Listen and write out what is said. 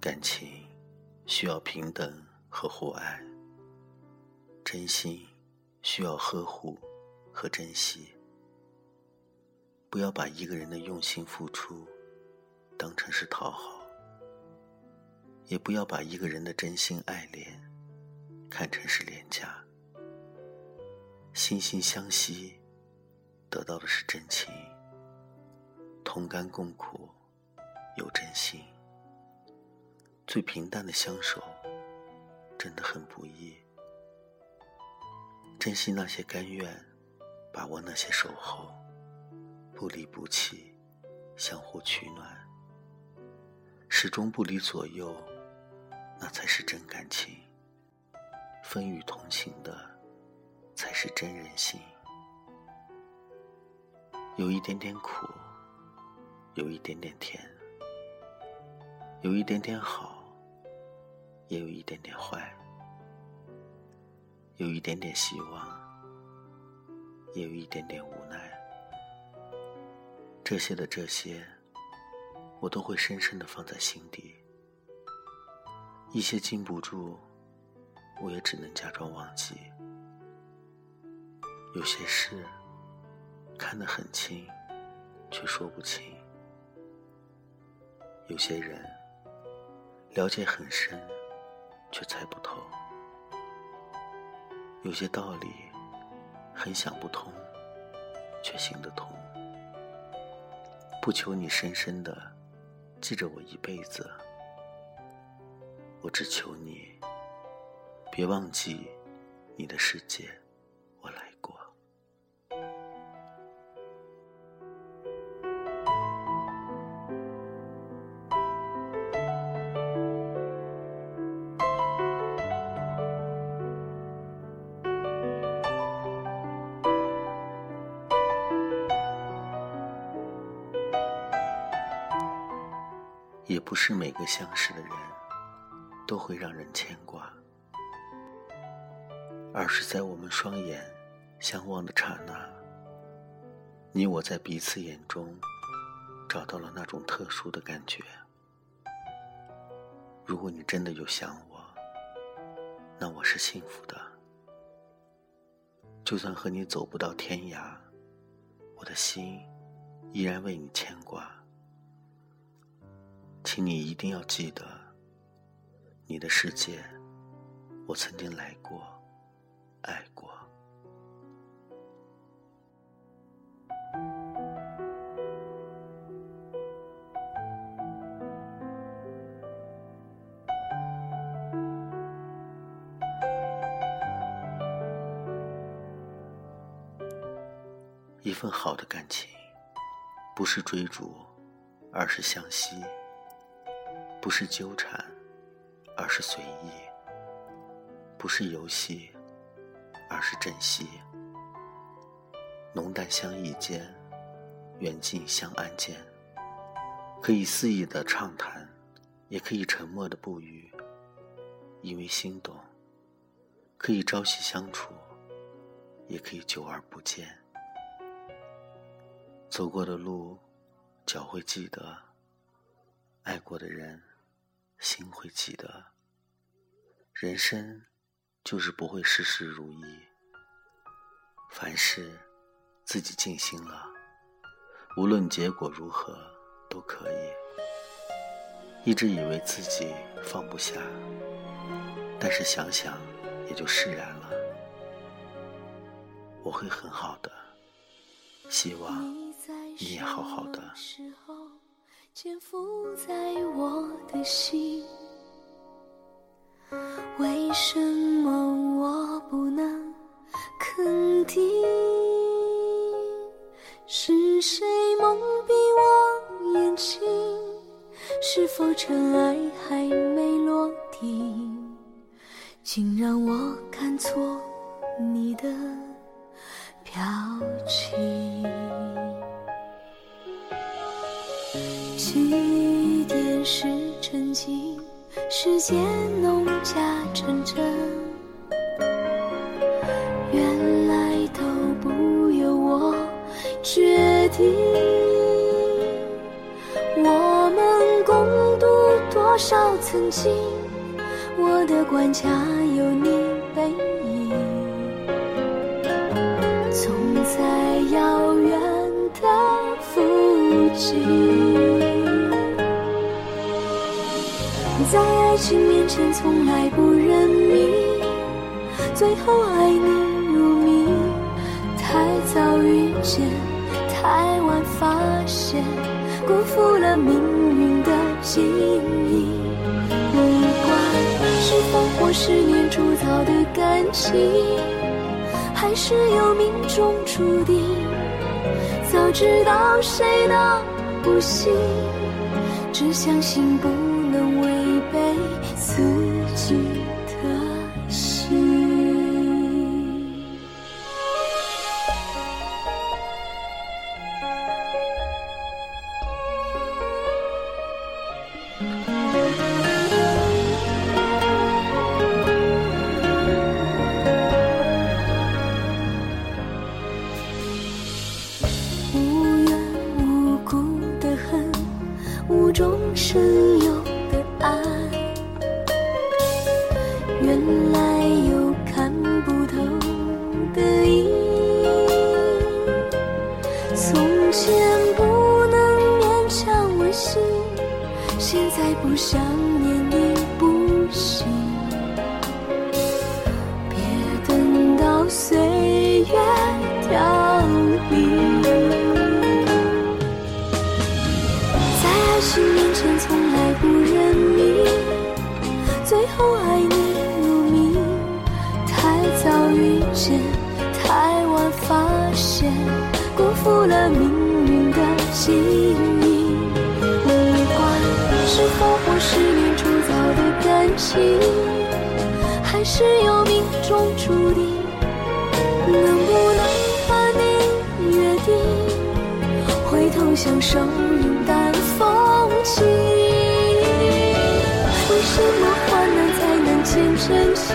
感情需要平等和互爱，真心需要呵护和珍惜。不要把一个人的用心付出当成是讨好，也不要把一个人的真心爱恋看成是廉价。惺惺相惜，得到的是真情；同甘共苦，有真心。最平淡的相守，真的很不易。珍惜那些甘愿，把握那些守候。不离不弃，相互取暖，始终不离左右，那才是真感情。风雨同行的，才是真人心。有一点点苦，有一点点甜，有一点点好，也有一点点坏，有一点点希望，也有一点点无奈。这些的这些，我都会深深的放在心底。一些禁不住，我也只能假装忘记。有些事看得很清，却说不清；有些人了解很深，却猜不透；有些道理很想不通，却行得通。不求你深深的记着我一辈子，我只求你别忘记你的世界。也不是每个相识的人都会让人牵挂，而是在我们双眼相望的刹那，你我在彼此眼中找到了那种特殊的感觉。如果你真的有想我，那我是幸福的。就算和你走不到天涯，我的心依然为你牵挂。请你一定要记得，你的世界，我曾经来过，爱过。一份好的感情，不是追逐，而是相惜。不是纠缠，而是随意；不是游戏，而是珍惜。浓淡相宜间，远近相安间。可以肆意的畅谈，也可以沉默的不语，因为心动；可以朝夕相处，也可以久而不见。走过的路，脚会记得；爱过的人。心会记得，人生就是不会事事如意。凡事自己尽心了，无论结果如何都可以。一直以为自己放不下，但是想想也就释然了。我会很好的，希望你也好好的。潜伏在我的心，为什么我不能肯定？是谁蒙蔽我眼睛？是否尘埃还没落定，竟让我看错你的起点是沉静，世界弄假成真，原来都不由我决定。我们共度多少曾经，我的关卡有你背影，总在遥远的附近。在爱情面前，从来不认命，最后爱你如命，太早遇见，太晚发现，辜负了命运的记忆。不管是烽火十年铸造的感情，还是有命中注定，早知道谁都不行，只相信不己不想念你不行。别等到岁月凋零，在爱情面前从来不认命，最后爱你如命，太早遇见，太晚发现，辜负了命运的记情。还是有命中注定，能不能和你约定，回头相守，云淡风轻？为什么患难才能见真情？